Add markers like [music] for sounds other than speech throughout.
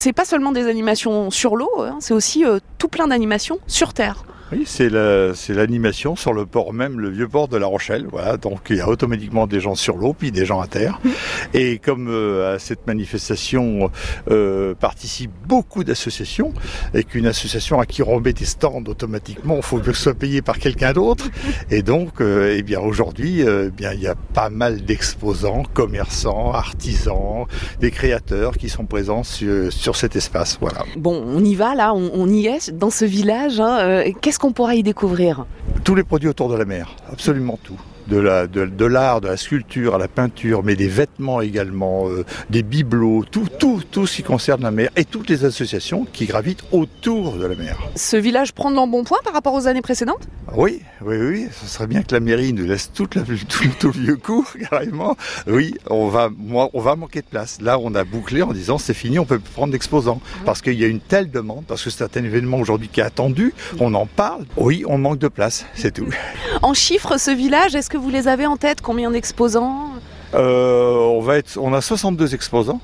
C'est pas seulement des animations sur l'eau, hein, c'est aussi euh, tout plein d'animations sur terre. Oui, c'est la- c'est l'animation sur le port même, le vieux port de La Rochelle. Voilà, donc il y a automatiquement des gens sur l'eau, puis des gens à terre. [laughs] Et comme euh, à cette manifestation euh, participent beaucoup d'associations, et qu'une association à qui on remet des stands automatiquement, il faut que ce soit payé par quelqu'un d'autre. [laughs] Et donc, euh, eh bien aujourd'hui, euh, eh bien il y a pas mal d'exposants, commerçants, artisans, des créateurs qui sont présents sur, sur cet espace. Voilà. Bon, on y va là, on, on y est dans ce village. hein, euh, Qu'on pourra y découvrir Tous les produits autour de la mer, absolument tout. De la, de, de l'art, de la sculpture à la peinture, mais des vêtements également, euh, des bibelots, tout, tout, tout ce qui concerne la mer et toutes les associations qui gravitent autour de la mer. Ce village prend de l'embonpoint par rapport aux années précédentes? Oui, oui, oui, ce serait bien que la mairie nous laisse toute la, [laughs] tout, tout le vieux cours, [laughs] carrément. Oui, on va, moi, on va manquer de place. Là, on a bouclé en disant c'est fini, on peut prendre d'exposants. Parce qu'il y a une telle demande, parce que c'est un événement aujourd'hui qui est attendu, on en parle. Oui, on manque de place, c'est tout. [laughs] En chiffres, ce village, est-ce que vous les avez en tête Combien d'exposants Euh, on va être, on a 62 exposants.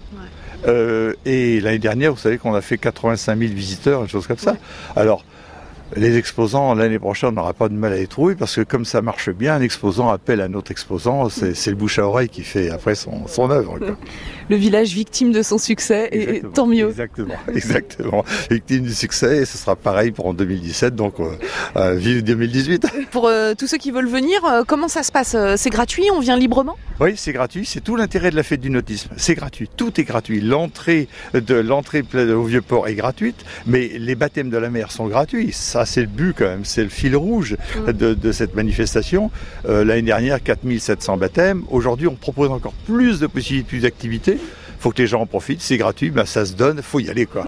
Euh, et l'année dernière, vous savez qu'on a fait 85 000 visiteurs, une chose comme ça. Ouais. Alors, les exposants, l'année prochaine, on n'aura pas de mal à les trouver parce que comme ça marche bien, un exposant appelle un autre exposant. C'est c'est le bouche à oreille qui fait après son, son œuvre. quoi. [laughs] Le village victime de son succès, et- tant mieux. Exactement, [laughs] exactement. Victime du succès, et ce sera pareil pour en 2017, donc euh, euh, vive 2018. [laughs] Pour euh, tous ceux qui veulent venir, euh, comment ça se passe C'est gratuit On vient librement? Oui, c'est gratuit. C'est tout l'intérêt de la fête du nautisme. C'est gratuit. Tout est gratuit. L'entrée de l'entrée au vieux port est gratuite, mais les baptêmes de la mer sont gratuits. Ça, c'est le but quand même. C'est le fil rouge Mm. de, de cette manifestation. Euh, L'année dernière, 4700 baptêmes. Aujourd'hui, on propose encore plus de possibilités, plus d'activités. Faut que les gens en profitent. C'est gratuit. Ben, ça se donne. Faut y aller, quoi.